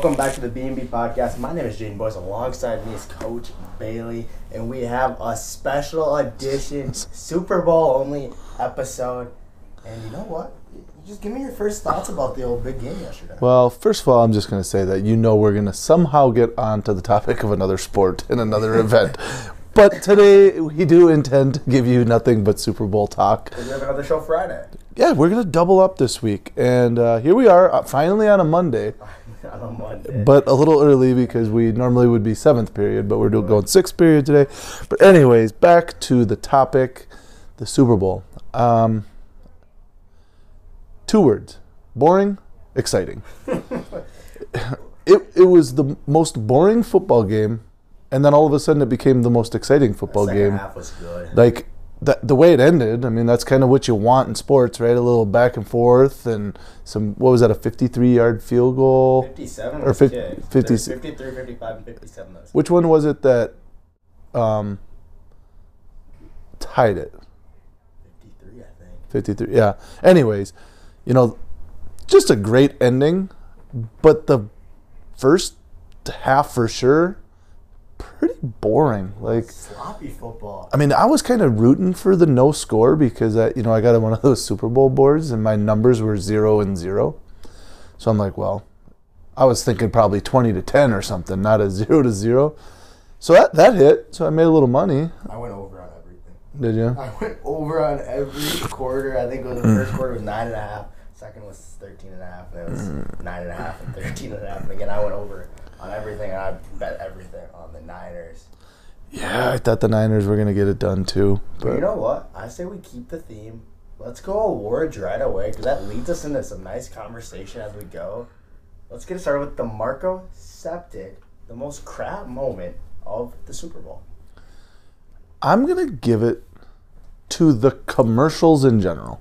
Welcome back to the B&B podcast. My name is Jaden Boyce. Alongside me is Coach Bailey, and we have a special edition Super Bowl only episode. And you know what? Just give me your first thoughts about the old big game yesterday. Well, first of all, I'm just going to say that you know we're going to somehow get onto the topic of another sport in another event. But today we do intend to give you nothing but Super Bowl talk. we have another show Friday. Yeah, we're going to double up this week. And uh, here we are, uh, finally on a Monday, on a Monday. but a little early because we normally would be seventh period, but we're do- going sixth period today. But, anyways, back to the topic the Super Bowl. Um, two words boring, exciting. it, it was the most boring football game, and then all of a sudden it became the most exciting football game. half was good. Like the, the way it ended, I mean, that's kind of what you want in sports, right? A little back and forth and some, what was that, a 53 yard field goal? 57 or was fif- kicked. 50 53, 55, and 57. Which one was it that um, tied it? 53, I think. 53. Yeah. Anyways, you know, just a great ending, but the first half for sure, pretty boring. Like, Sloppy football. I mean, I was kind of rooting for the no score because I, you know, I got one of those Super Bowl boards and my numbers were zero and zero. So I'm like, well, I was thinking probably 20 to 10 or something, not a zero to zero. So that, that hit. So I made a little money. I went over on everything. Did you? I went over on every quarter. I think it was the first quarter was nine and a half. Second was thirteen and a half. And it was mm. nine and a half and thirteen and a half. And again, I went over on everything. I bet everything on the Niners. Yeah, I thought the Niners were going to get it done too. But you know what? I say we keep the theme. Let's go awards right away because that leads us into some nice conversation as we go. Let's get started with the Marco Septic, the most crap moment of the Super Bowl. I'm to give it to the commercials in general.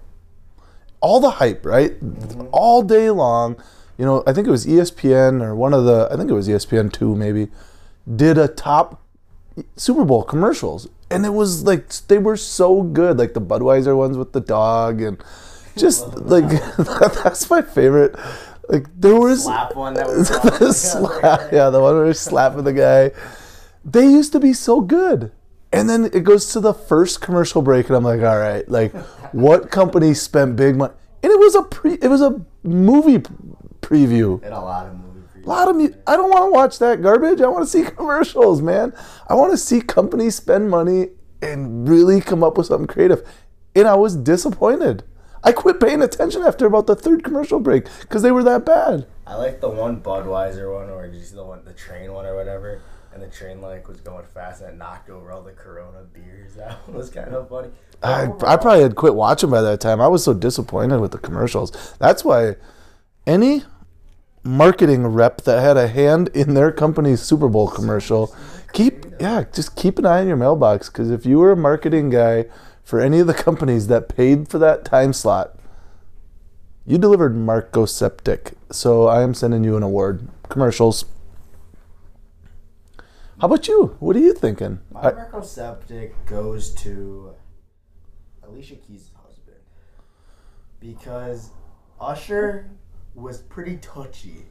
All the hype, right? Mm-hmm. All day long. You know, I think it was ESPN or one of the, I think it was ESPN 2 maybe, did a top Super Bowl commercials. And it was like, they were so good. Like the Budweiser ones with the dog and just like, that's my favorite. Like there was Slap one that was the slap, oh yeah, the one where he's slapping the guy. They used to be so good. And then it goes to the first commercial break, and I'm like, all right, like, what company spent big money? And it was a pre, it was a movie preview. And a lot of movie A lot of me. I don't want to watch that garbage. I want to see commercials, man. I want to see companies spend money and really come up with something creative. And I was disappointed. I quit paying attention after about the third commercial break because they were that bad. I like the one Budweiser one, or did you see the one, the train one, or whatever? And the train like was going fast and it knocked over all the Corona beers. That one was kind of funny. I, I probably had quit watching by that time. I was so disappointed with the commercials. That's why any marketing rep that had a hand in their company's Super Bowl commercial, keep yeah, just keep an eye on your mailbox because if you were a marketing guy for any of the companies that paid for that time slot, you delivered Marco Septic. So I am sending you an award. Commercials. How about you? What are you thinking? My Marco Septic goes to Alicia Keys' husband because Usher was pretty touchy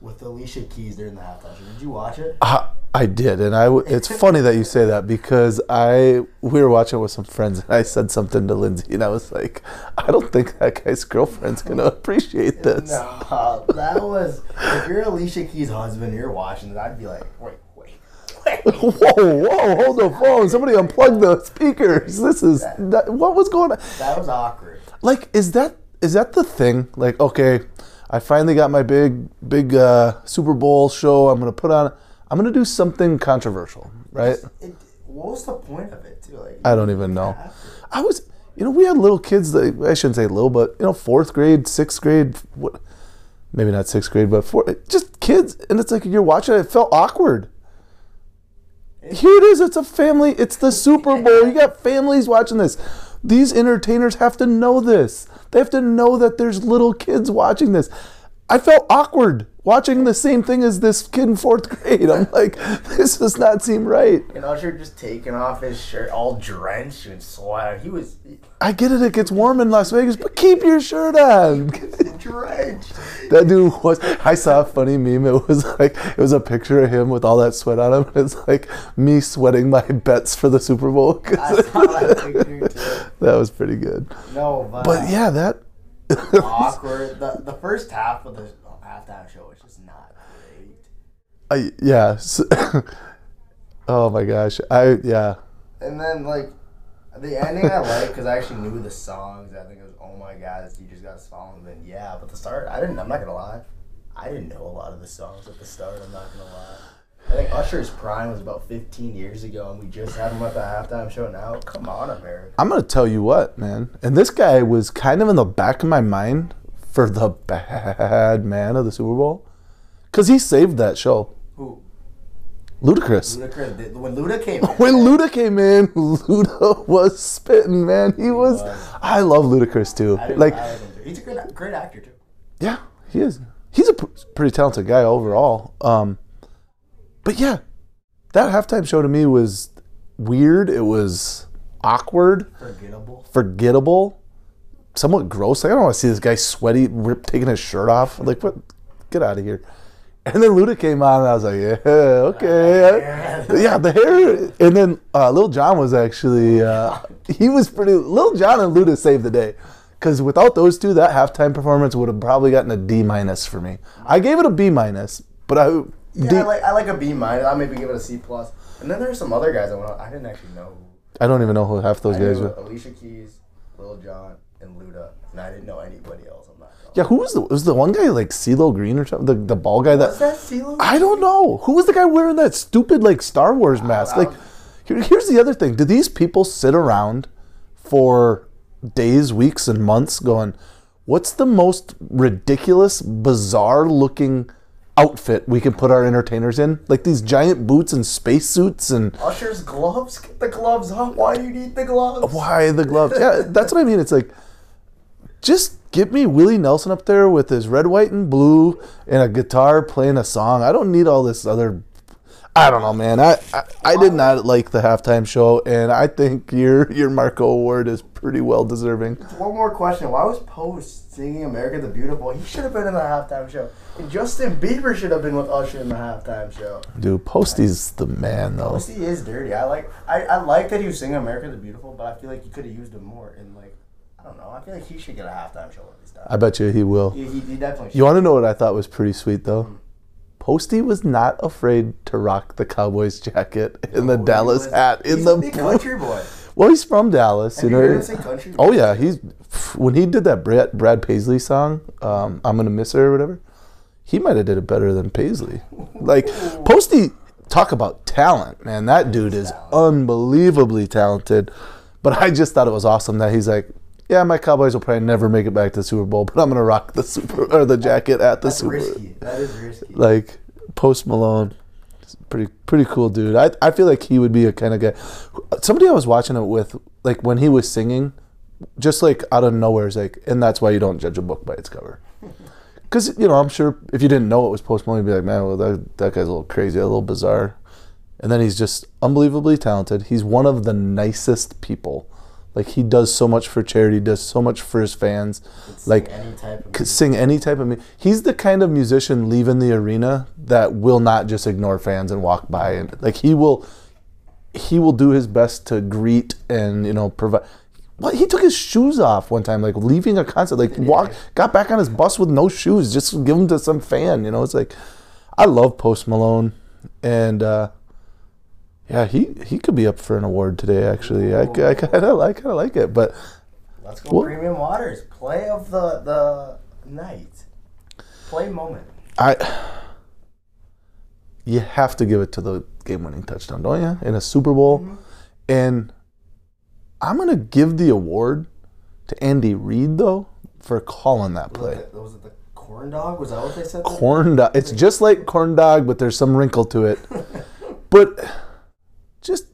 with Alicia Keys during the halftime show. Did you watch it? I, I did, and I. w- It's funny that you say that because I we were watching with some friends, and I said something to Lindsay, and I was like, I don't think that guy's girlfriend's gonna appreciate this. No, that was. If you're Alicia Keys' husband, you're watching it. I'd be like, wait, wait, wait. Whoa, whoa, hold the phone! Somebody unplug the speakers. This is that, what was going on. That was awkward. Like, is that is that the thing? Like, okay, I finally got my big big uh, Super Bowl show. I'm gonna put on. I'm gonna do something controversial, right? It, what was the point of it, too? Like, I don't even know. I was, you know, we had little kids. That, I shouldn't say little, but you know, fourth grade, sixth grade, what? Maybe not sixth grade, but four, just kids. And it's like you're watching it. It felt awkward. Here it is. It's a family. It's the Super Bowl. You got families watching this. These entertainers have to know this. They have to know that there's little kids watching this. I felt awkward watching the same thing as this kid in fourth grade. I'm like, this does not seem right. And Usher just taking off his shirt, all drenched and sweat. He was I get it, it gets warm in Las Vegas, but keep your shirt on. drenched. That dude was. I saw a funny meme. It was like it was a picture of him with all that sweat on him. It's like me sweating my bets for the Super Bowl. I saw that picture too. that was pretty good. No, but, But uh, yeah, that. Awkward. The the first half of the halftime show was just not great. I, yeah. s- oh my gosh. I yeah. And then like the ending I like because I actually knew the songs. I think it was oh my god, you just got song. Then yeah, but the start I didn't. I'm not gonna lie, I didn't know a lot of the songs at the start. I'm not gonna lie. I think Usher's prime was about 15 years ago, and we just had him at the halftime show now. Come on, America. I'm gonna tell you what, man. And this guy was kind of in the back of my mind for the bad man of the Super Bowl, because he saved that show. Who? Ludacris. Ludacris. When Luda came in, When Luda came in, Luda was spitting, man. He was. was. I love Ludacris too. I Like, I he's a great, great actor too. yeah, he is. He's a pr- pretty talented guy overall. Um, but yeah, that halftime show to me was weird. It was awkward, Forgettable. forgettable, somewhat gross. Like, I don't want to see this guy sweaty, rip, taking his shirt off. Like, what? Get out of here. And then Luda came on, and I was like, yeah, okay. yeah, the hair. And then uh, Lil Jon was actually, uh, he was pretty. Lil Jon and Luda saved the day. Because without those two, that halftime performance would have probably gotten a D minus for me. I gave it a B minus, but I. Yeah, I like I like a B minus. I'll maybe give it a C plus. And then there's some other guys I went. I didn't actually know who. I don't even know who half those I guys were. Alicia Keys, Lil Jon, and Luda, and I didn't know anybody else. I'm not. Yeah, who was the was the one guy like CeeLo Green or something? The the ball guy that Was that CeeLo? I don't know. Who was the guy wearing that stupid like Star Wars mask? I Like, here, here's the other thing: Do these people sit around for days, weeks, and months going, "What's the most ridiculous, bizarre-looking outfit we can put our entertainers in? Like these giant boots and spacesuits and." Usher's gloves. Get the gloves off. Why do you need the gloves? Why the gloves? Yeah, that's what I mean. It's like, just get me Willie Nelson up there with his red, white, and blue and a guitar playing a song. I don't need all this other. I don't know, man. I, I, I did not like the halftime show, and I think your your Marco Award is pretty well deserving. One more question. Why was Post singing "America the Beautiful"? He should have been in the halftime show. And Justin Bieber should have been with Usher in the halftime show. Dude, Posty's the man, though. Posty is dirty. I like. I, I like that he was singing "America the Beautiful," but I feel like you could have used him more. In like, I don't know. I feel like he should get a halftime show at least. I bet you he will. He, he, he definitely. Should. You want to know what I thought was pretty sweet, though? Hmm. Posty was not afraid to rock the Cowboys jacket and the Oh, he Dallas was- hat in he's the country boy. Well, he's from Dallas, Have you know. heard him sing country? Oh yeah, he's when he did that Brad, Brad Paisley song, um, "I'm Gonna Miss Her" or whatever. He might have did it better than Paisley. Like Posty, talk about talent, man. That dude is unbelievably talented. But I just thought it was awesome that he's like, yeah, my Cowboys will probably never make it back to the Super Bowl, but I'm gonna rock the super or the jacket at the super. That's Super. risky. That is risky. Like Post Malone, pretty pretty cool dude. I I feel like he would be a kind of guy. Somebody I was watching it with, like when he was singing, just like out of nowhere, is like, and that's why you don't judge a book by its cover. Because you know, I'm sure if you didn't know it was Post Malone, you'd be like, man, well that that guy's a little crazy, a little bizarre. And then he's just unbelievably talented. He's one of the nicest people. Like he does so much for charity, does so much for his fans. Like any type of music. sing any type of music. He's the kind of musician leaving the arena that will not just ignore fans and walk by and like he will he will do his best to greet and you know provide well, he took his shoes off one time, like leaving a concert, like walk, got back on his bus with no shoes, just give them to some fan. You know, it's like, I love Post Malone, and uh, yeah, he he could be up for an award today. Actually, I, I kind of like, kind of like it, but Let's go What? premium waters. Play of the the night. Play moment. I you have to give it to the game-winning touchdown, don't you? In a Super Bowl, mm-hmm. and I'm gonna give the award to Andy Reid though for calling that Was play. it, was it the corn dog? Was that what they said? Corn dog. It's just like corn dog, but there's some wrinkle to it. but just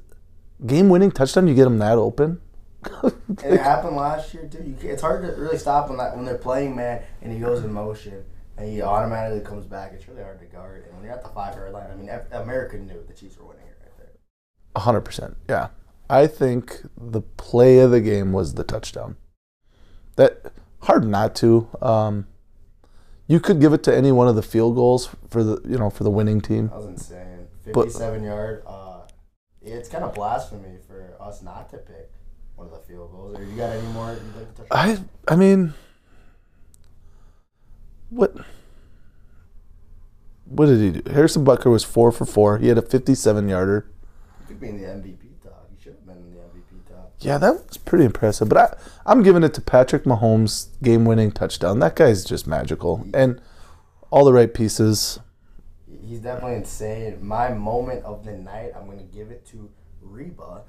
game-winning touchdown. You get them that open. And it happened last year too. You can't, it's hard to really stop when that when they're playing man and he goes in motion and he automatically comes back. It's really hard to guard. And when you're at the five yard line, I mean, America knew the Chiefs were winning it right there. hundred percent. Yeah, I think the play of the game was the touchdown. That hard not to. Um, you could give it to any one of the field goals for the you know for the winning team. That was insane. But- 57 yard. Uh, it's kind of blasphemy for us not to pick one of the field goals. Or you got any more you'd like to? I I mean, what what did he do? Harrison Butker was four for four. He had a fifty-seven yarder. You could be in the MVP talk. You should have been in the MVP talk. Yeah, that was pretty impressive. But I, I'm giving it to Patrick Mahomes' game-winning touchdown. That guy's just magical, and all the right pieces. He's definitely insane. My moment of the night, I'm going to give it to Reba.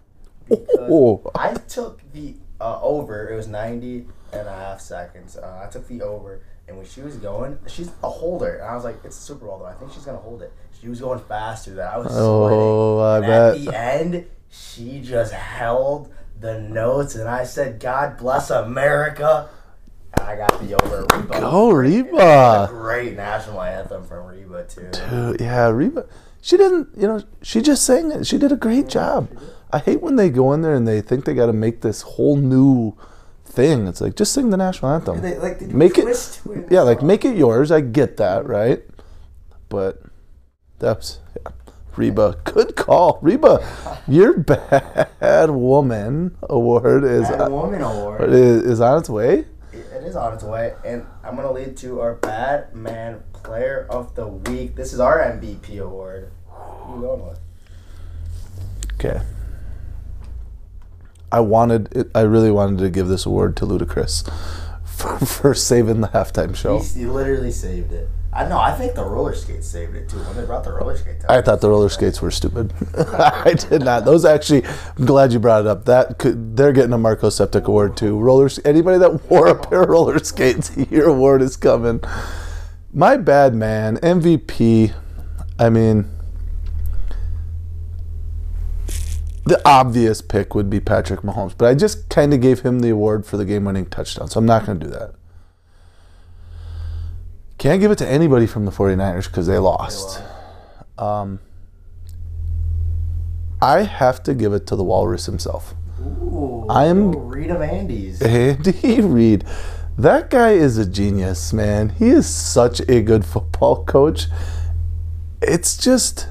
Because Oh. I took the uh, over. It was 90 and a half seconds. Uh, I took the over. And when she was going, she's a holder. And I was like, it's a Super Bowl, though. I think she's going to hold it. She was going faster than I was Oh, I and At the end, she just held the notes. And I said, God bless America. I got the over. Reba. Go Reba! great national anthem from Reba, too. Dude, yeah, Reba. She didn't, you know, she just sang it. She did a great job. I hate when they go in there and they think they got to make this whole new thing. It's like just sing the national anthem. They, like, make it, it yeah, like make it yours. I get that, right? But that's yeah. Reba. Good call, Reba. Your bad woman award is Bad Woman Award. is, is on its way. It is on its way, and I'm gonna lead to our Bad Man Player of the Week. This is our MVP award. Who you going with? Okay. I wanted it, I really wanted to give this award to Ludacris for, for saving the halftime show. He, he literally saved it. I know. I think the roller skates saved it too. When they brought the roller skates I thought the roller skates were stupid. I did not. Those actually. I'm glad you brought it up. That could. They're getting a Marco Septic award too. Rollers. Anybody that wore a pair of roller skates, your award is coming. My bad man MVP. I mean, the obvious pick would be Patrick Mahomes, but I just kind of gave him the award for the game-winning touchdown, so I'm not going to do that. Can't give it to anybody from the 49ers because they lost. Um, I have to give it to the Walrus himself. Ooh, I'm- Reed of Andy's. Andy Reid. That guy is a genius, man. He is such a good football coach. It's just,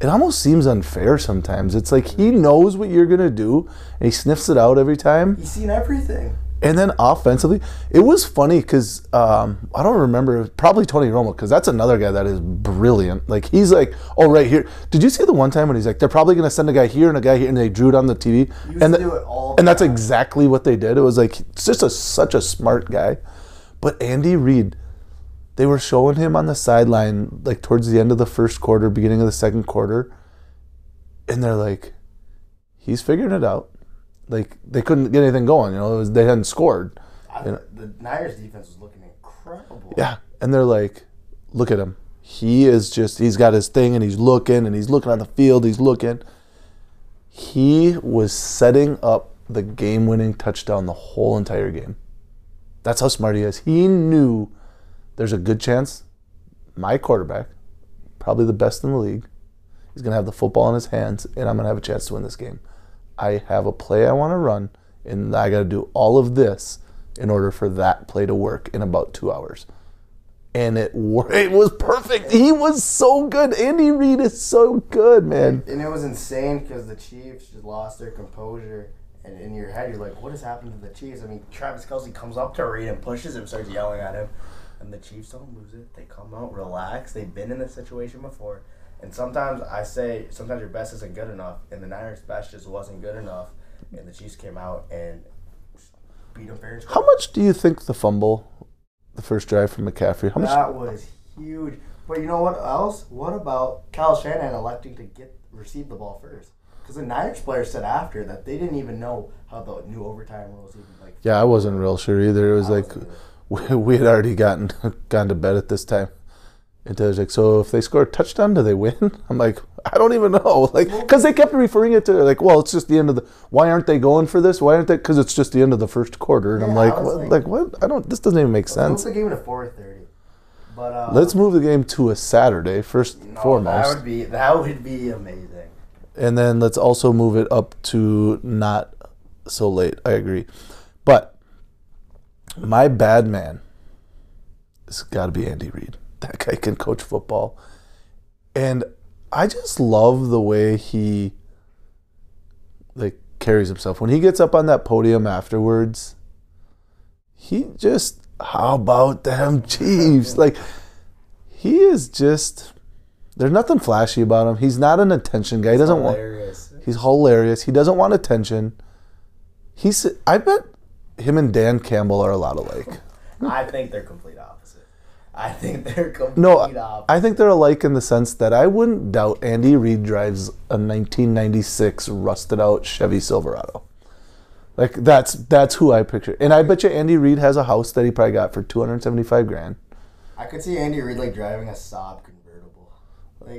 it almost seems unfair sometimes. It's like he knows what you're going to do and he sniffs it out every time. He's seen everything. And then offensively, it was funny because um, I don't remember, probably Tony Romo, because that's another guy that is brilliant. Like, he's like, oh, right here. Did you see the one time when he's like, they're probably going to send a guy here and a guy here, and they drew it on the TV? and the- do it all And that's exactly what they did. It was like, it's just a, such a smart guy. But Andy Reid, they were showing him on the sideline, like towards the end of the first quarter, beginning of the second quarter, and they're like, he's figuring it out. Like they couldn't get anything going, you know. It was, they hadn't scored. I, the Niners defense was looking incredible. Yeah, and they're like, look at him. He is just he's got his thing and he's looking and he's looking on the field. He's looking. He was setting up the game-winning touchdown the whole entire game. That's how smart he is. He knew there's a good chance my quarterback, probably the best in the league, he's going to have the football in his hands and I'm going to have a chance to win this game. I have a play I want to run and I got to do all of this in order for that play to work in about 2 hours. And it it was perfect. He was so good. Andy Reid is so good, man. And it was insane because the Chiefs just lost their composure. And in your head, you're like, what has happened to the Chiefs? I mean, Travis Kelce comes up to Reid and pushes him, starts yelling at him. And the Chiefs don't lose it. They come out, relax. They've been in this situation before. And sometimes I say, sometimes your best isn't good enough. And the Niners' best just wasn't good enough. And the Chiefs came out and beat them fair and How much do you think the fumble, the first drive from McCaffrey, how much? That was huge. But you know what else? What about Kyle Shanahan electing to get receive the ball first? Because the Niners players said after that they didn't even know how the new overtime rules even like. Yeah, I wasn't real sure either. It was I like we, we had already gotten gone to bed at this time. And Taylor's like, so if they score a touchdown, do they win? I'm like, I don't even know. Like, because they kept referring it to like, well, it's just the end of the. Why aren't they going for this? Why aren't they? Because it's just the end of the first quarter. And I'm like, what, like- like, what? I don't. This doesn't even make sense. Move the game to four thirty. But uh, Let's move the game to a Saturday first and no, foremost, That would be that would be amazing. and then let's also move it up to not so late. I agree, but my bad man it's got to be Andy Reid. That guy can coach football, and I just love the way he like carries himself when he gets up on that podium afterwards. He just how about them Chiefs? Like he is just there's nothing flashy about him. He's not an attention guy. He doesn't want He's hilarious. He doesn't want attention. He's. I bet him and Dan Campbell are a lot alike. I think they're complete opposite. I think they're complete No, opposite. I think they're alike in the sense that I wouldn't doubt Andy Reid drives a 1996 rusted out Chevy Silverado. Like that's that's who I picture. And I bet you Andy Reid has a house that he probably got for 275 grand. I could see Andy Reid like driving a Saab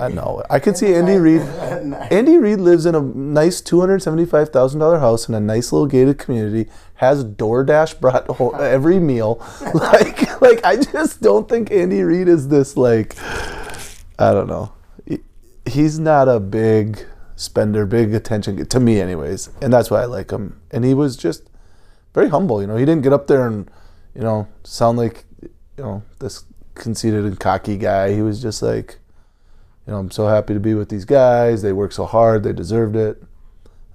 I know. I could see Andy Reid. Andy Reid lives in a nice two hundred seventy-five thousand dollar house in a nice little gated community. Has DoorDash brought ho- every meal. Like, like I just don't think Andy Reid is this like. I don't know. He's not a big spender, big attention to me, anyways, and that's why I like him. And he was just very humble. You know, he didn't get up there and you know sound like you know this conceited and cocky guy. He was just like you know, I'm so happy to be with these guys. They work so hard. They deserved it.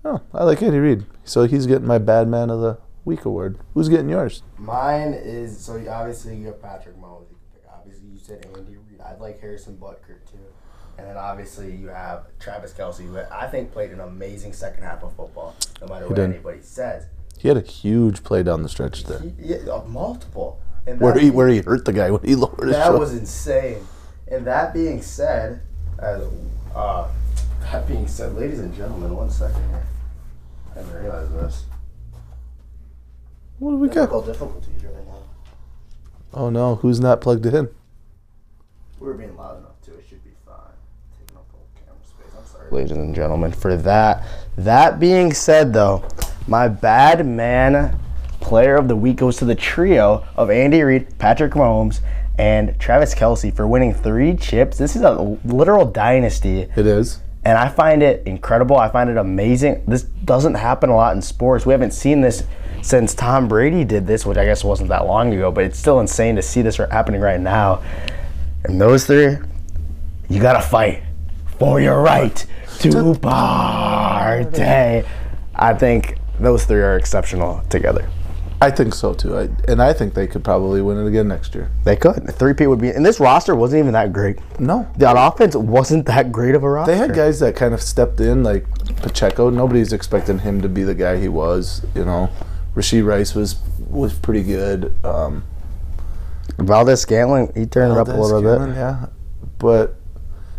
Oh, I like Andy Reid. So he's getting my Bad Man of the Week award. Who's getting yours? Mine is so obviously you have Patrick Mahomes. You can pick. Obviously you said Andy Reid. I'd like Harrison Butker too, and then obviously you have Travis Kelce, who I think played an amazing second half of football. No matter what did. anybody says, He had a huge play down the stretch there, he, yeah, multiple. And where he where he hurt the guy when he lowered his That shoulder. was insane. And that being said, as uh, that being said, ladies and gentlemen, one second here. I didn't realize this. what do we got? Technical difficulties right now. Oh no, who's not plugged in? We were being loud enough too. It should be fine. Taking up the whole camera space. I'm sorry, ladies and gentlemen, for that. That being said, though, my bad man player of the week goes to the trio of Andy Reid, Patrick Mahomes, and Travis Kelce for winning three chips. This is a literal dynasty. It is. and I find it incredible. I find it amazing. This doesn't happen a lot in sports. We haven't seen this since Tom Brady did this, which I guess wasn't that long ago, but it's still insane to see this happening right now. And those three, you gotta fight for your right to party. I think those three are exceptional together. I think so too. I, and I think they could probably win it again next year. They could. The three P would be, and this roster wasn't even that great. No, that offense wasn't that great of a roster. they had guys that kind of stepped in, like Pacheco. Nobody's expecting him to be the guy he was. You know, Rashee Rice was was pretty good. Um, Valdes-Scantling, he turned it up a little Scantling, bit. Yeah, but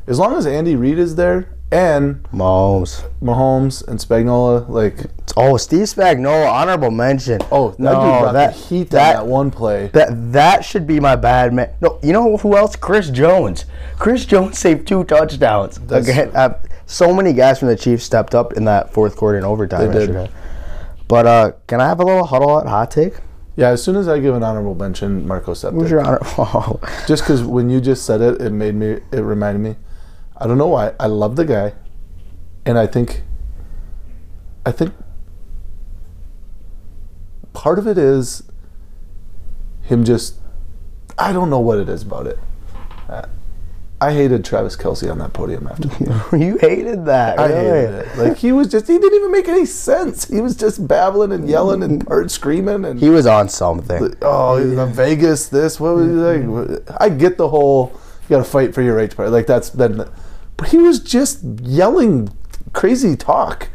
as long as Andy Reid is there and Mahomes. Mahomes and Spagnola, like Oh, Steve Spagnuolo, honorable mention. oh, that dude brought the heat that, that one play. That that should be my bad man. No, you know who else? Chris Jones. Chris Jones saved two touchdowns. That's Again, uh, so many guys from the Chiefs stepped up in that fourth quarter and overtime They did. But uh, can I have a little huddle out hot take? yeah, as soon as I give an honorable mention, Marco Who's your honor? Oh, Just because when you just said it, it made me. It reminded me. I don't know why. I love the guy, and I think. I think. Part of it is. Him just. I don't know what it is about it. Uh, I hated Travis Kelce on that podium after. you hated that. I hated it. Like he was just. He didn't even make any sense. He was just babbling and yelling and part screaming and. He was on something. Oh, the Vegas, this, what was he like? I get the whole, you got to fight for your right to party. Like, that's but he was just yelling crazy talk.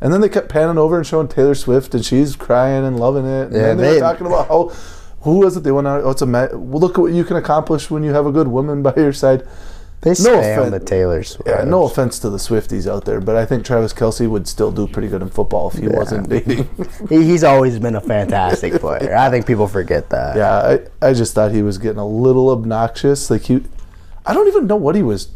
And then they kept panning over and showing Taylor Swift, and she's crying and loving it. And Yeah, then they, they- were talking about how, who was it? They went out, oh, it's a, well, look at what you can accomplish when you have a good woman by your side. They No spam the Taylor Swift. Yeah, no offense to the Swifties out there, but I think Travis Kelce would still do pretty good in football if he wasn't dating. He, he's always been a fantastic player. I think people forget that. Yeah, I, I just thought he was getting a little obnoxious. Like he, I don't even know what he was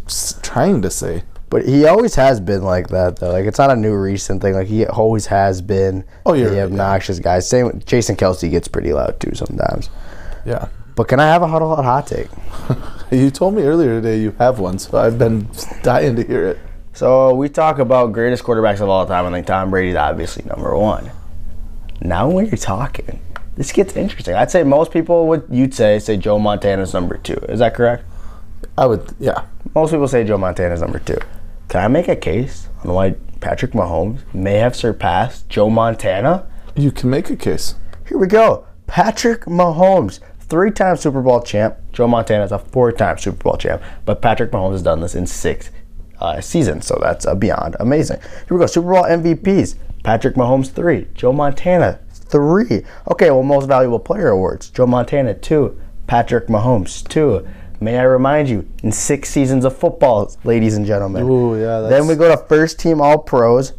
trying to say. But he always has been like that, though. Like it's not a new recent thing. Like he always has been. Oh, you're the right, yeah. obnoxious guy. Same. with- Jason Kelce gets pretty loud too sometimes. Yeah, But can I have a huddle hot hot take? You told me earlier today you have one, so I've been dying to hear it. So we talk about greatest quarterbacks of all time. I think Tom Brady's obviously number one. Now when you're talking, this gets interesting. I'd say most people would you'd say say Joe Montana's number two. Is that correct? I would, yeah. Most people say Joe Montana is number two. Can I make a case on why Patrick Mahomes may have surpassed Joe Montana? You can make a case. Here we go. Patrick Mahomes, three-time Super Bowl champ. Joe Montana is a four-time Super Bowl champ, but Patrick Mahomes has done this in six uh, seasons, so that's uh, beyond amazing. Here we go. Super Bowl MVPs. Patrick Mahomes three. Joe Montana three. Okay, well, most valuable player awards. Joe Montana two. Patrick Mahomes two. May I remind you, in six seasons of football, ladies and gentlemen. Ooh, yeah, Then we go to first team All Pros.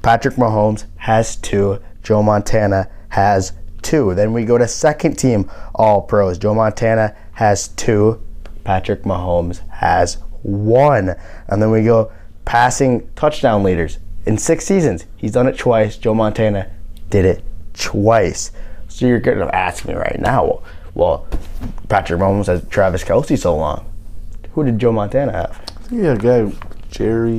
Patrick Mahomes has two. Joe Montana has two. Then we go to second team All Pros. Joe Montana has two. Patrick Mahomes has one. And then we go passing touchdown leaders. In six seasons, he's done it twice. Joe Montana did it twice. So you're going to ask me right now, well, Patrick Mahomes has Travis Kelce so long. Who did Joe Montana have? I think a guy, Jerry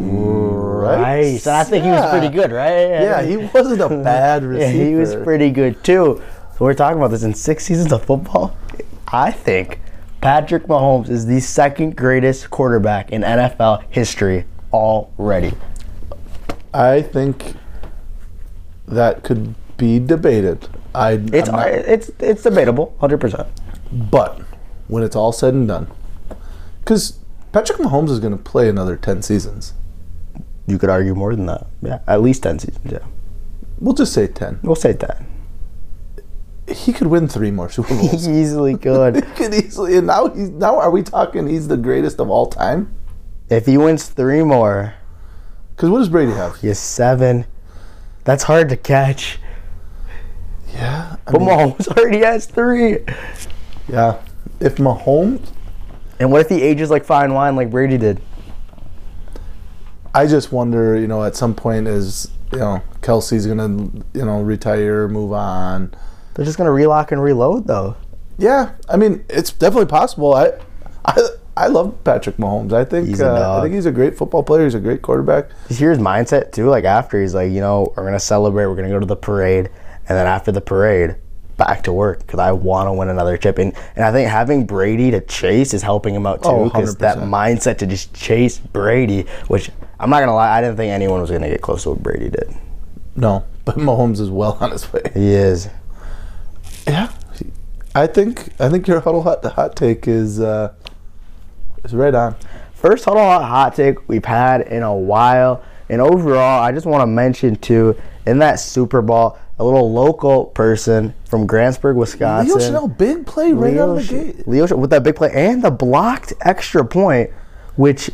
Rice. And I think he was pretty good, right? Yeah, he wasn't a bad Yeah, receiver. he was pretty good too. So we're talking about this in six seasons of football. I think Patrick Mahomes is the second greatest quarterback in NFL history already. I think that could be debated. I, It's not- it's it's debatable, hundred percent. but when it's all said and done, because Patrick Mahomes is going to play another ten seasons. You could argue more than that. Yeah, at least ten seasons. Yeah, We'll just say ten. we'll say that. He could win three more Super He Bowls. easily could. he could easily. And now he's now. Are we talking? He's the greatest of all time? if he wins three more, Because what does Brady have? he has seven. That's hard to catch. Yeah, I But mean, Mahomes already has three. yeah. If Mahomes, And what if he ages like fine wine, like Brady did? I just wonder. You know, at some point, is you know Kelce's gonna you know retire, move on. They're just gonna relock and reload, though. Yeah, I mean, it's definitely possible. I, I, I love Patrick Mahomes. I think He's a uh, I think he's a great football player. He's a great quarterback. You hear his mindset too. Like after he's like, you know, we're gonna celebrate. We're gonna go to the parade, and then after the parade, back to work because I want to win another chip. And and I think having Brady to chase is helping him out too. Oh, Because that mindset to just chase Brady, which I'm not gonna lie, I didn't think anyone was gonna get close to what Brady did. No, but Mahomes is well on his way. He is. Yeah, I think I think your huddle hot hot take is uh, is right on. First huddle hot hot take we've had in a while. And overall, I just want to mention too, in that Super Bowl, a little local person from Grantsburg, Wisconsin. Leo Chenal, big play right out of the gate. Leo with that big play and the blocked extra point, which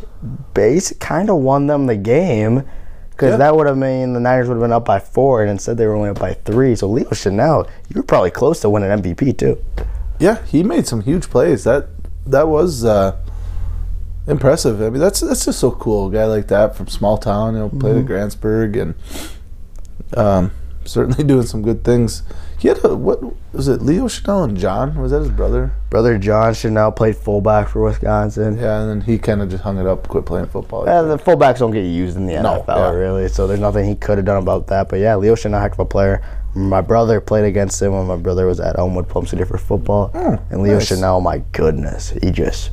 base kind of won them the game because Yeah. that would have mean the Niners would have been up by four, and instead they were only up by three. So Leo Chenal, you were probably close to winning MVP too. Yeah, he made some huge plays. That that was uh, impressive. I mean, that's that's just so cool. A guy like that from small town, you know, played Mm-hmm. at Grantsburg and um, certainly doing some good things. He had a what was it? Leo Chenal and John was that his brother? Brother John Chenal played fullback for Wisconsin. Yeah, and then he kind of just hung it up, quit playing football. Uh, the fullbacks don't get used in the No, NFL yeah. really, so there's nothing he could have done about that. But yeah, Leo Chenal, heck of a player. My brother played against him when my brother was at Elmwood Plum City for football. Oh, and Leo nice. Chenal, my goodness, he just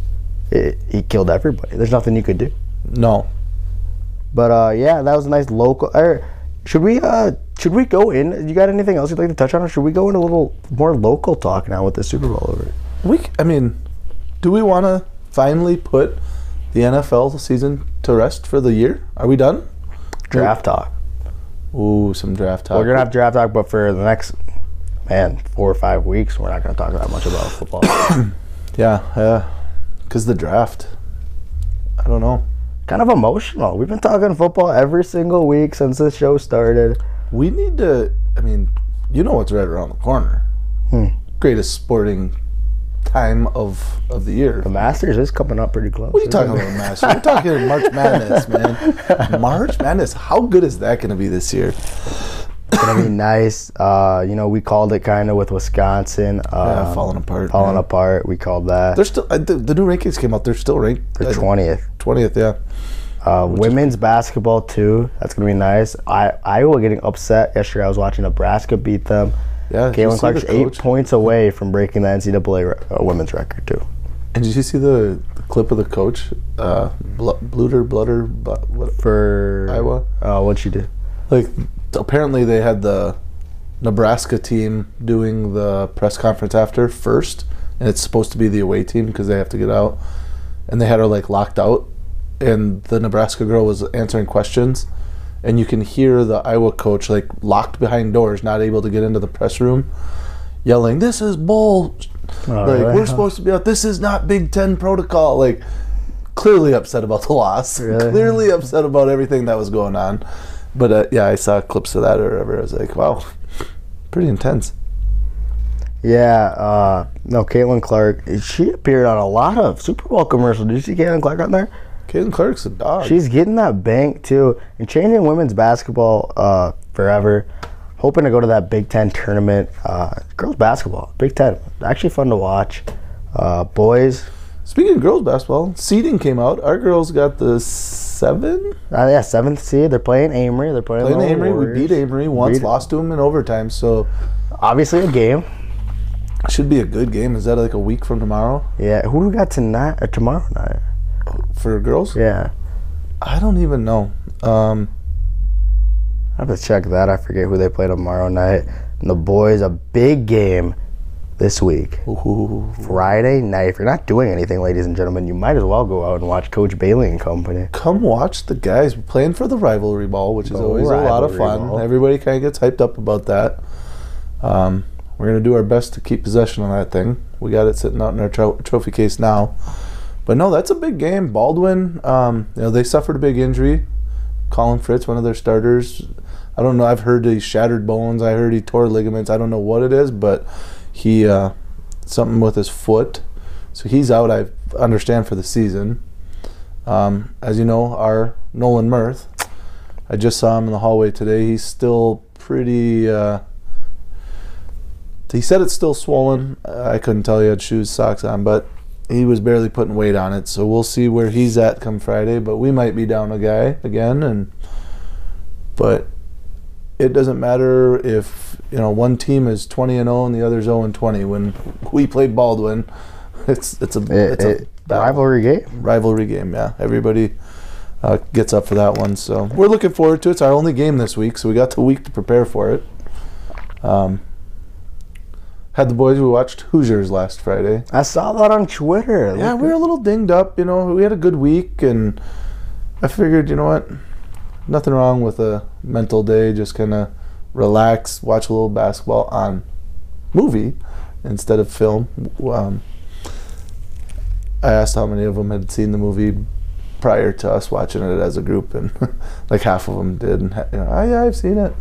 he, he killed everybody. There's nothing you could do. no, But uh, yeah, that was a nice local. Er, should we uh, should we go in? You got anything else you'd like to touch on, or should we go in a little more local talk now with the Super Bowl over? we. I mean, do we want to finally put the NFL season to rest for the year? Are we done? Draft talk. Ooh, some draft talk. We're gonna have draft talk, but for the next man four or five weeks, we're not gonna talk that much about football. Yeah, yeah. Because the draft. I don't know. Kind of emotional. We've been talking football every single week since this show started. We need to. I mean, you know what's right around the corner. Hmm. Greatest sporting time of of the year. The Masters is coming up pretty close. What are you talking about, Masters? We're talking March Madness, man. March Madness. How good is that going to be this year? It's gonna be nice. Uh, you know, we called it kind of with Wisconsin. Um, Yeah, falling apart, Falling man. apart. We called that. They're still uh, the, the new rankings came out. They're still ranked The twentieth. twentieth. Yeah. Uh, women's basketball too. That's gonna be nice. I Iowa getting upset yesterday. I was watching Nebraska beat them. Yeah. Caitlin Clark's eight points away from breaking the NCAA re- uh, women's record too. And did you see the, the clip of the coach, uh, Bl- Bluter, Blutter, Bl- what, For Iowa? Uh, what'd she do? like apparently they had the Nebraska team doing the press conference after first, and it's supposed to be the away team because they have to get out, and they had her like locked out, and the Nebraska girl was answering questions, and you can hear the Iowa coach like locked behind doors, not able to get into the press room, yelling, "This is bull." Oh, like really? we're supposed to be out. This is not Big Ten protocol. Like clearly upset about the loss. Really? Clearly upset about everything that was going on. But uh, yeah, I saw clips of that or whatever. I was like, wow, pretty intense. Yeah, uh, no, Caitlin Clark. She appeared on a lot of Super Bowl commercials. Did you see Caitlin Clark on there? Caitlin Clark's a dog. She's getting that bank too, and changing women's basketball uh, forever. Hoping to go to that Big Ten tournament. Uh, girls basketball, Big Ten, actually fun to watch. Uh, boys, Speaking of girls basketball, seeding came out. Our girls got the seven. uh, yeah, seventh seed. They're playing Amery. They're playing, Playing the Amery, we beat Amery once, Beat- lost to them in overtime. So Obviously a game. should be a good game. Is that like a week from tomorrow Yeah, who do we got tonight or tomorrow night? for girls? Yeah, I don't even know. Um, I have to check that. I forget who they play tomorrow night. And the boys, a big game this week. ooh, Friday night. If you're not doing anything, ladies and gentlemen, you might as well go out and watch Coach Bailey and company. come watch the guys playing for the rivalry ball, which is The always a lot of fun. ball. Everybody kind of gets hyped up about that. Um, we're gonna do our best to keep possession of that thing. We got it sitting out in our tro- trophy case now. But no, that's a big game. Baldwin, um, you know, they suffered a big injury. Colin Fritz, one of their starters. I don't know. I've heard he shattered bones. I heard he tore ligaments. I don't know what it is, but he uh, something with his foot. So he's out. I understand for the season. Um, as you know, our Nolan Mirth. I just saw him in the hallway today. He's still pretty. Uh, he said it's still swollen. I couldn't tell. He had shoes, socks on, but he was barely putting weight on it. So we'll see where he's at come Friday. But we might be down a guy again, and but it doesn't matter if you know one team is 20 and 0 and the other's 0 and 20. When we played Baldwin, it's it's a It, it's a rivalry game. rivalry game. Yeah, everybody uh, gets up for that one. So we're looking forward to it. It's our only game this week, so we got the week to prepare for it. Um, had the boys. We watched Hoosiers last Friday. I saw that on Twitter. Yeah, we were a little dinged up. You know, we had a good week, and I figured, you know what, nothing wrong with a mental day. Just kind of relax, watch a little basketball on movie instead of film. Um, I asked how many of them had seen the movie prior to us watching it as a group, and like half of them did. And you know, yeah, I've seen it.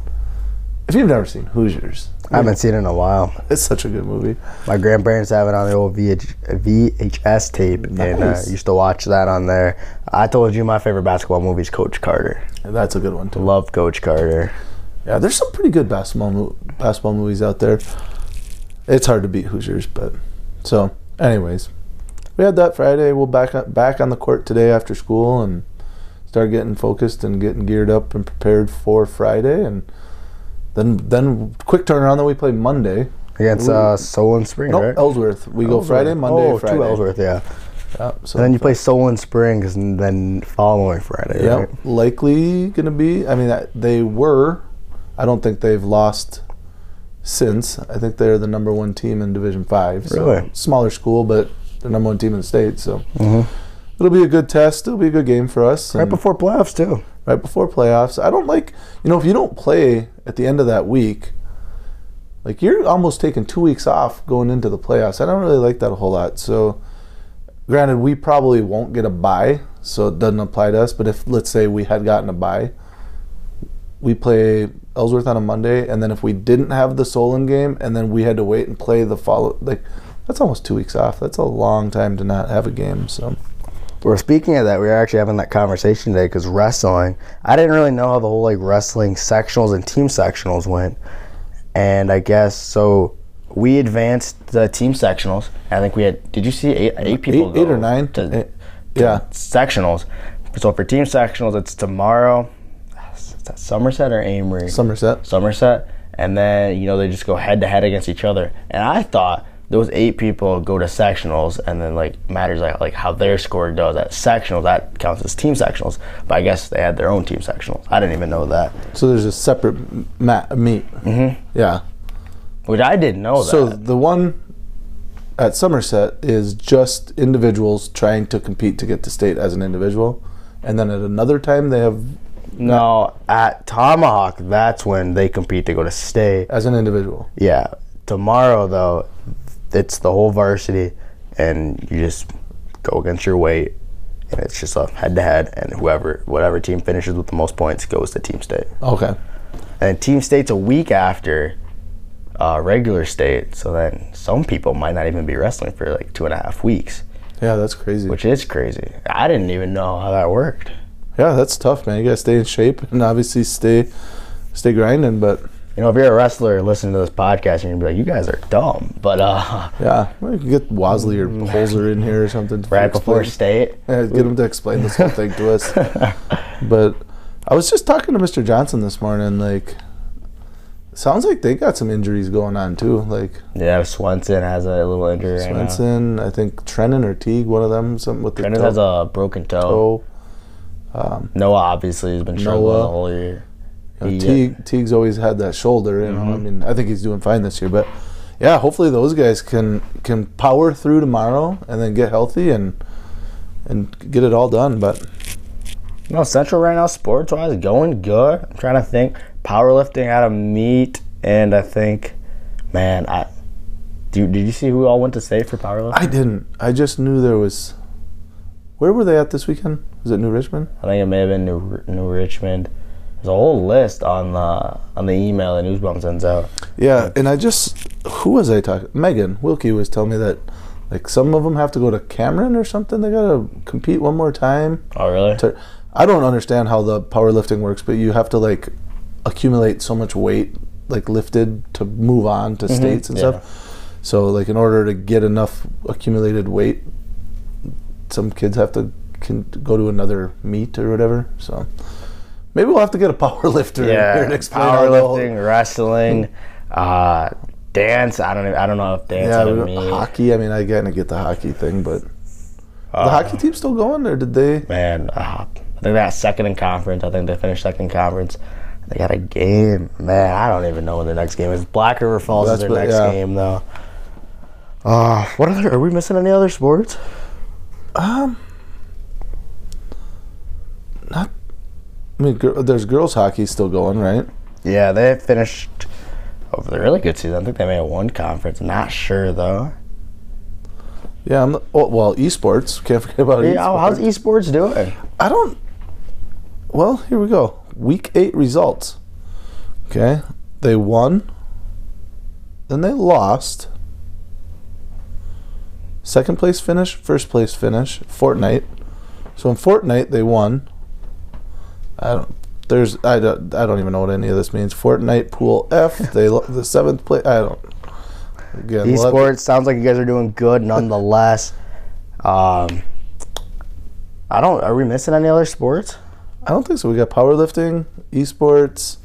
If you've never seen Hoosiers, I haven't seen it in a while. it's such a good movie. My grandparents have it on the old VH, VHS tape, and uh, used to watch that on there. I told you my favorite basketball movie is Coach Carter. And that's a good one too. Love Coach Carter. Yeah, there's some pretty good basketball mo- basketball movies out there. It's hard to beat Hoosiers, but so anyways, we had that Friday. We'll back on, back on the court today after school and start getting focused and getting geared up and prepared for Friday, and then then quick turnaround. Then we play Monday. Against uh, Solon Spring, Nope, right? Ellsworth. We go Friday, Ellsworth. Monday, oh, Friday. two Ellsworth, yeah. Yeah, so And then you play Solon Springs, and then following Friday, Yeah, right? likely going to be. I mean, I- they were. I don't think they've lost since. I think they're the number one team in Division Five. So Really? Smaller school, but the number one team in the state. So Mhm. It'll be a good test. It'll be a good game for us. Right before playoffs, too. right before playoffs. I don't like. You know, if you don't play at the end of that week. Like you're almost taking two weeks off going into the playoffs. I don't really like that a whole lot. So, granted, we probably won't get a bye, so it doesn't apply to us. But if let's say we had gotten a bye, we play Ellsworth on a Monday, and then if we didn't have the Solon game, and then we had to wait and play the follow, like that's almost two weeks off. That's a long time to not have a game. So, We're speaking of that. We were actually having that conversation today because wrestling. I didn't really know how the whole like wrestling sectionals and team sectionals went, and I guess so. We advanced the team sectionals. I think we had. Did you see eight, eight people? Eight, eight or nine? To, yeah. sectionals. So for team sectionals, it's tomorrow. Is that Somerset or Amery? Somerset. Somerset, and then you know they just go head to head against each other. And I thought those eight people go to sectionals, and then like matters like like how their score does at sectionals that counts as team sectionals. But I guess they had their own team sectionals. I didn't even know that, So there's a separate ma- meet. Mm-hmm. Yeah. which I didn't know that. So the one at Somerset is just individuals trying to compete to get to state as an individual, and then at another time they have no, at Tomahawk, that's when they compete to go to state. as an individual. Yeah. Tomorrow though, it's the whole varsity, and you just go against your weight, and it's just a head to head, and whoever, whatever team finishes with the most points goes to team state. Okay. And team state's a week after uh, regular state, so then some people might not even be wrestling for like two and a half weeks, Yeah, that's crazy. which is crazy. I didn't even know how that worked. yeah, that's tough, man. You gotta stay in shape and obviously stay stay grinding. But You know, if you're a wrestler listening to this podcast, you're gonna be like, "You guys are dumb," but uh, yeah, we can get Wasley or Holzer in here or something. to right before explain- state, Yeah, get him to explain this whole thing to us. But I was just talking to Mr. Johnson this morning. Like, sounds like they got some injuries going on too. Like yeah, Swenson has a little injury. right. Swenson, I think Trennan or Teague, one of them, something with the Brendan toe. has a broken toe. toe. Noah obviously has been struggling Noah. the whole year. You know, Teague, Teague's always had that shoulder. You know, I mm-hmm. mean, I think he's doing fine this year. But yeah, hopefully those guys can can power through tomorrow and then get healthy and and get it all done. But No, Central right now, sports wise, going good. I'm trying to think. Powerlifting out of meet, and I think, man, I. Do, did you see who all went to state for powerlifting? I didn't. I just knew there was. Where were they at this weekend? Was it New Richmond? I think it may have been New, New Richmond. There's a whole list on the on the email that Newsbum sends out. Yeah, and I just who was I talking? Megan Wilkie was telling me that like some of them have to go to Cameron or something. They gotta compete one more time. Oh, really? To, I don't understand how the powerlifting works, but you have to like accumulate so much weight like lifted to move on to mm-hmm. states and yeah. stuff. So like in order to get enough accumulated weight, some kids have to can go to another meet or whatever. So maybe we'll have to get a power lifter in here Yeah, and explain how the whole- powerlifting, wrestling, uh, dance. I don't. Even, I don't know if dance Yeah, we a don't- meet. hockey. I mean, I kind of get the hockey thing, but Uh, the hockey team's still going, or did they? man, uh, I think that's second in conference. I think they finished second in conference. They got a game. Man, I don't even know when the next game is. Black River Falls That's is their what- next yeah. game, though. Uh, what other? Are we missing any other sports? Um, not. I mean, there's girls hockey still going, right? Yeah, they finished over a really good season. I think they may have won conference. Not sure though. Yeah. I'm. Oh, well, esports. Can't forget about Yeah, esports. how's esports doing? I don't. Well, here we go. Week eight results. Okay, they won. Then they lost. Second place finish, first place finish, Fortnite. So in Fortnite they won. I don't. There's I don't I don't even know what any of this means. Fortnite Pool F. They lo- the seventh place. I don't. Again, Esports sounds like you guys are doing good nonetheless. um, I don't. Are we missing any other sports? I don't think so. We got powerlifting, esports,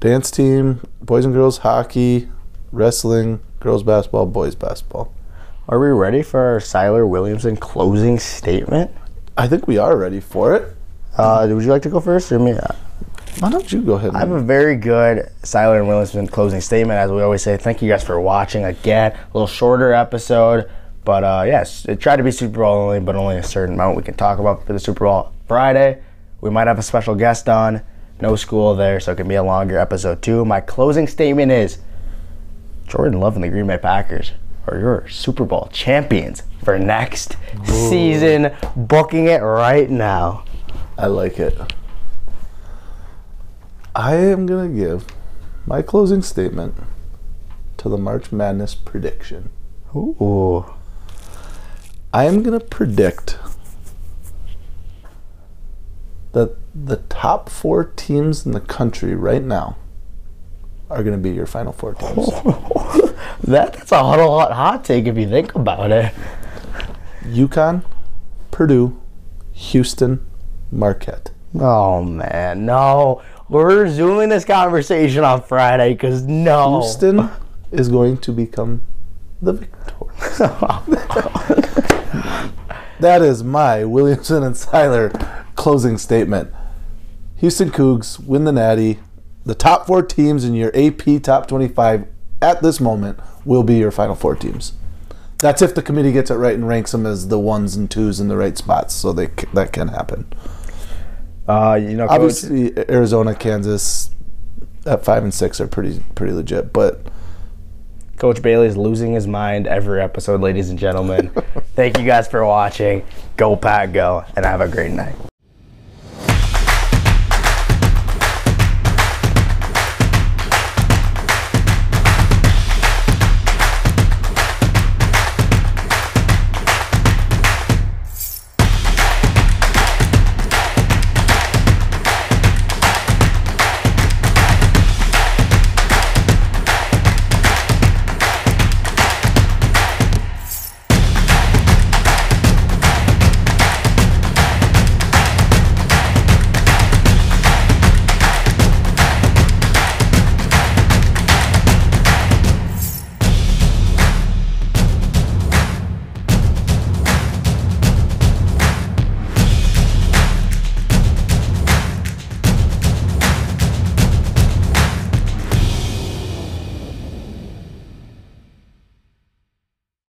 dance team, boys and girls hockey, wrestling, girls basketball, boys basketball. Are we ready for our Siler Williamson closing statement? I think we are ready for it. Uh, would you like to go first or me? Why don't you go ahead? I have a very good Siler and Williamson closing statement. As we always say, thank you guys for watching. Again, a little shorter episode, but uh, yes, it tried to be Super Bowl only, but only a certain amount we can talk about for the Super Bowl Friday. We might have a special guest on. No school there, so it can be a longer episode too. My closing statement is Jordan Love and the Green Bay Packers are your Super Bowl champions for next season. Booking it right now. I like it. I am gonna give my closing statement to the March Madness prediction. Ooh. I am gonna predict that the top four teams in the country right now are going to be your final four teams. That's a hot, hot, hot take if you think about it. UConn, Purdue, Houston, Marquette. Oh man, no. We're resuming this conversation on Friday because no. Houston is going to become the victor. that is my Williamson and Seiler closing statement. Houston Cougs win the Natty. The top four teams in your AP top 25 at this moment will be your final four teams. That's if the committee gets it right and ranks them as the ones and twos in the right spots, so they that can happen. Uh, you know, Coach, Obviously, Arizona, Kansas at five and six are pretty pretty legit, but Coach Bailey is losing his mind every episode, ladies and gentlemen. Thank you guys for watching. Go Pack Go, and have a great night.